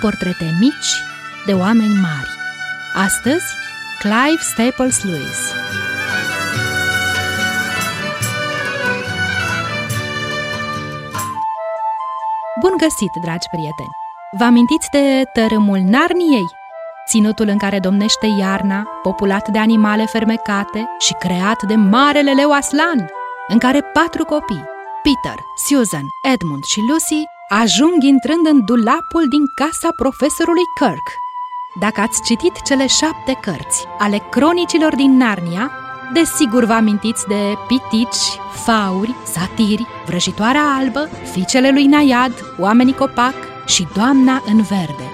portrete mici de oameni mari. Astăzi, Clive Staples Lewis. Bun găsit, dragi prieteni! Vă amintiți de tărâmul Narniei? Ținutul în care domnește iarna, populat de animale fermecate și creat de marele leu Aslan, în care patru copii, Peter, Susan, Edmund și Lucy, ajung intrând în dulapul din casa profesorului Kirk. Dacă ați citit cele șapte cărți ale cronicilor din Narnia, desigur vă amintiți de pitici, fauri, satiri, vrăjitoarea albă, fiicele lui Naiad, oamenii copac și doamna în verde.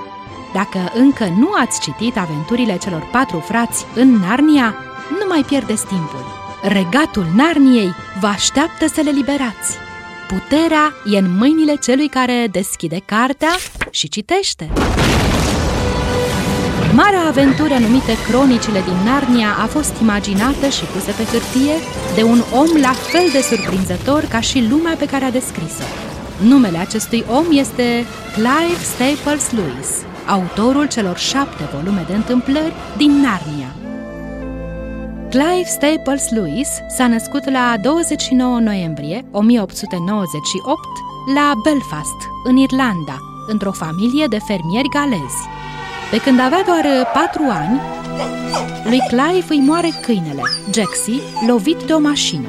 Dacă încă nu ați citit aventurile celor patru frați în Narnia, nu mai pierdeți timpul. Regatul Narniei vă așteaptă să le liberați. Puterea e în mâinile celui care deschide cartea și citește. Marea aventură numită Cronicile din Narnia a fost imaginată și pusă pe hârtie de un om la fel de surprinzător ca și lumea pe care a descris-o. Numele acestui om este Clive Staples Lewis, autorul celor șapte volume de întâmplări din Narnia. Clive Staples Lewis s-a născut la 29 noiembrie 1898 la Belfast, în Irlanda, într-o familie de fermieri galezi. Pe când avea doar patru ani, lui Clive îi moare câinele, Jaxie, lovit de o mașină.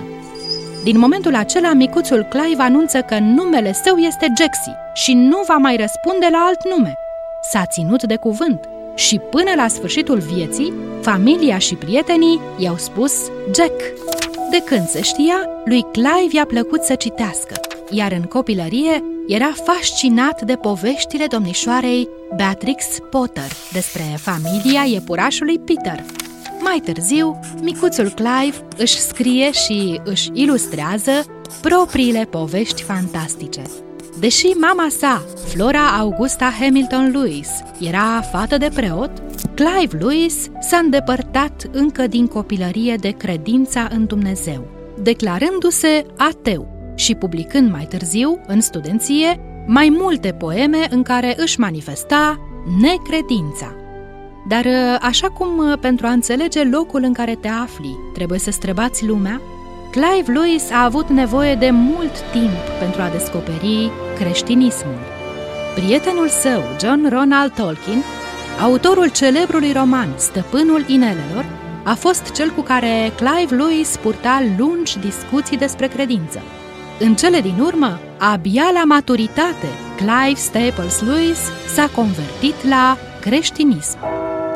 Din momentul acela, micuțul Clive anunță că numele său este Jaxie și nu va mai răspunde la alt nume. S-a ținut de cuvânt și până la sfârșitul vieții, familia și prietenii i-au spus Jack. De când se știa, lui Clive i-a plăcut să citească, iar în copilărie era fascinat de poveștile domnișoarei Beatrix Potter despre familia iepurașului Peter. Mai târziu, micuțul Clive își scrie și își ilustrează propriile povești fantastice. Deși mama sa, Flora Augusta Hamilton Lewis, era fată de preot, Clive Lewis s-a îndepărtat încă din copilărie de credința în Dumnezeu, declarându-se ateu și publicând mai târziu, în studenție, mai multe poeme în care își manifesta necredința. Dar așa cum pentru a înțelege locul în care te afli trebuie să străbați lumea, Clive Lewis a avut nevoie de mult timp pentru a descoperi creștinismul. Prietenul său, John Ronald Tolkien, autorul celebrului roman Stăpânul Inelelor, a fost cel cu care Clive Lewis purta lungi discuții despre credință. În cele din urmă, abia la maturitate, Clive Staples Lewis s-a convertit la creștinism.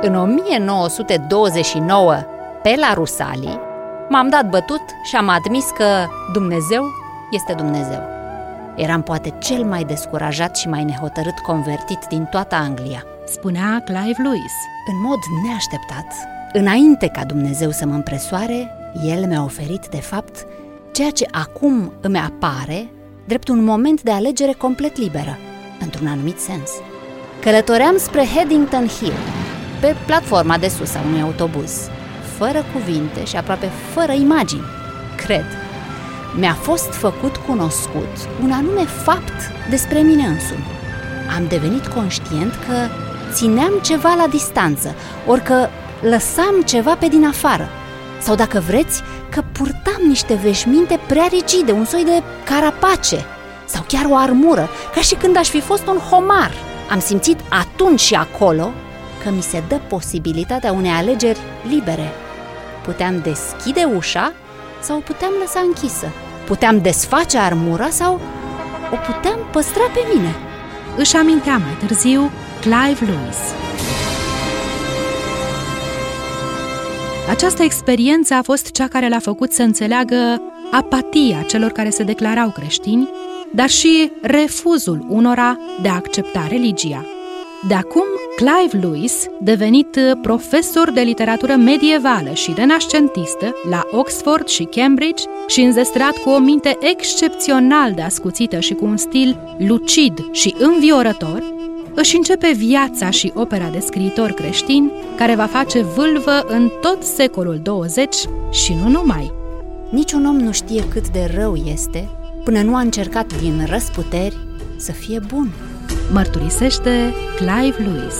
În 1929, pe la Rusalii, m-am dat bătut și am admis că Dumnezeu este Dumnezeu. Eram poate cel mai descurajat și mai nehotărât convertit din toată Anglia. Spunea Clive Lewis. În mod neașteptat, înainte ca Dumnezeu să mă împresoare, El mi-a oferit, de fapt, ceea ce acum îmi apare drept un moment de alegere complet liberă, într-un anumit sens. Călătoream spre Headington Hill, pe platforma de sus a unui autobuz, fără cuvinte și aproape fără imagini. Cred, mi-a fost făcut cunoscut un anume fapt despre mine însumi. Am devenit conștient că țineam ceva la distanță, ori că lăsam ceva pe din afară. Sau dacă vreți, că purtam niște veșminte prea rigide, un soi de carapace sau chiar o armură, ca și când aș fi fost un homar. Am simțit atunci și acolo că mi se dă posibilitatea unei alegeri libere. Puteam deschide ușa sau o puteam lăsa închisă. Puteam desface armura sau o puteam păstra pe mine. Își amintea mai târziu Clive Lewis. Această experiență a fost cea care l-a făcut să înțeleagă apatia celor care se declarau creștini, dar și refuzul unora de a accepta religia. De acum, Clive Lewis, devenit profesor de literatură medievală și renascentistă la Oxford și Cambridge și înzestrat cu o minte excepțional de ascuțită și cu un stil lucid și înviorător, își începe viața și opera de scriitor creștin care va face vâlvă în tot secolul 20 și nu numai. Niciun om nu știe cât de rău este până nu a încercat din răsputeri să fie bun. Mărturisește Clive Lewis.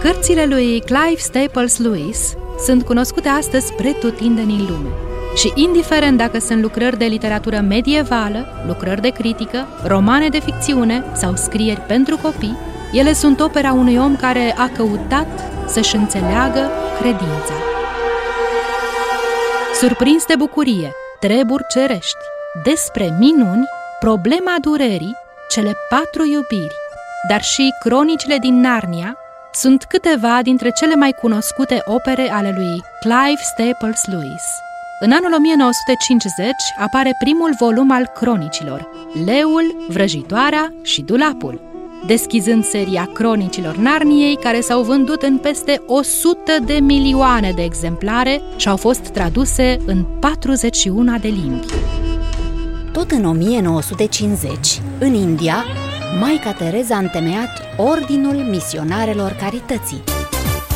Cărțile lui Clive Staples Lewis sunt cunoscute astăzi pretutindeni în lume. Și indiferent dacă sunt lucrări de literatură medievală, lucrări de critică, romane de ficțiune sau scrieri pentru copii, ele sunt opera unui om care a căutat să-și înțeleagă credința. Surprins de bucurie, treburi cerești, despre minuni, problema durerii, cele patru iubiri, dar și cronicile din Narnia, sunt câteva dintre cele mai cunoscute opere ale lui Clive Staples Lewis. În anul 1950 apare primul volum al cronicilor, Leul, Vrăjitoarea și Dulapul, deschizând seria cronicilor Narniei, care s-au vândut în peste 100 de milioane de exemplare și au fost traduse în 41 de limbi. Tot în 1950, în India, Maica Tereza a întemeiat Ordinul Misionarelor Carității.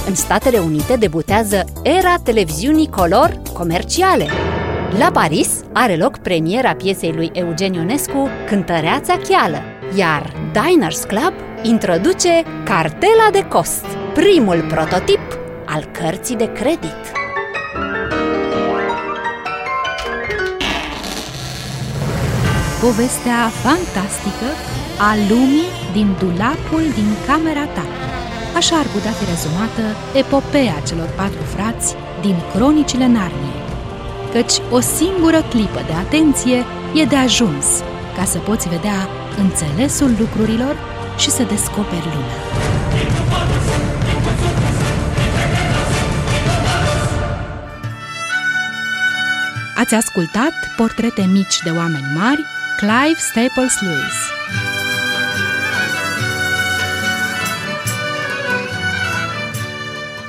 În Statele Unite debutează era televiziunii color comerciale. La Paris are loc premiera piesei lui Eugen Ionescu Cântăreața Cheală, iar Diners Club introduce Cartela de Cost, primul prototip al cărții de credit. Povestea fantastică a lumii din dulapul din camera ta. Așa ar putea fi rezumată epopeea celor patru frați din Cronicile Narniei. Căci o singură clipă de atenție e de ajuns ca să poți vedea înțelesul lucrurilor și să descoperi lumea. Ați ascultat Portrete mici de oameni mari, Clive Staples Lewis.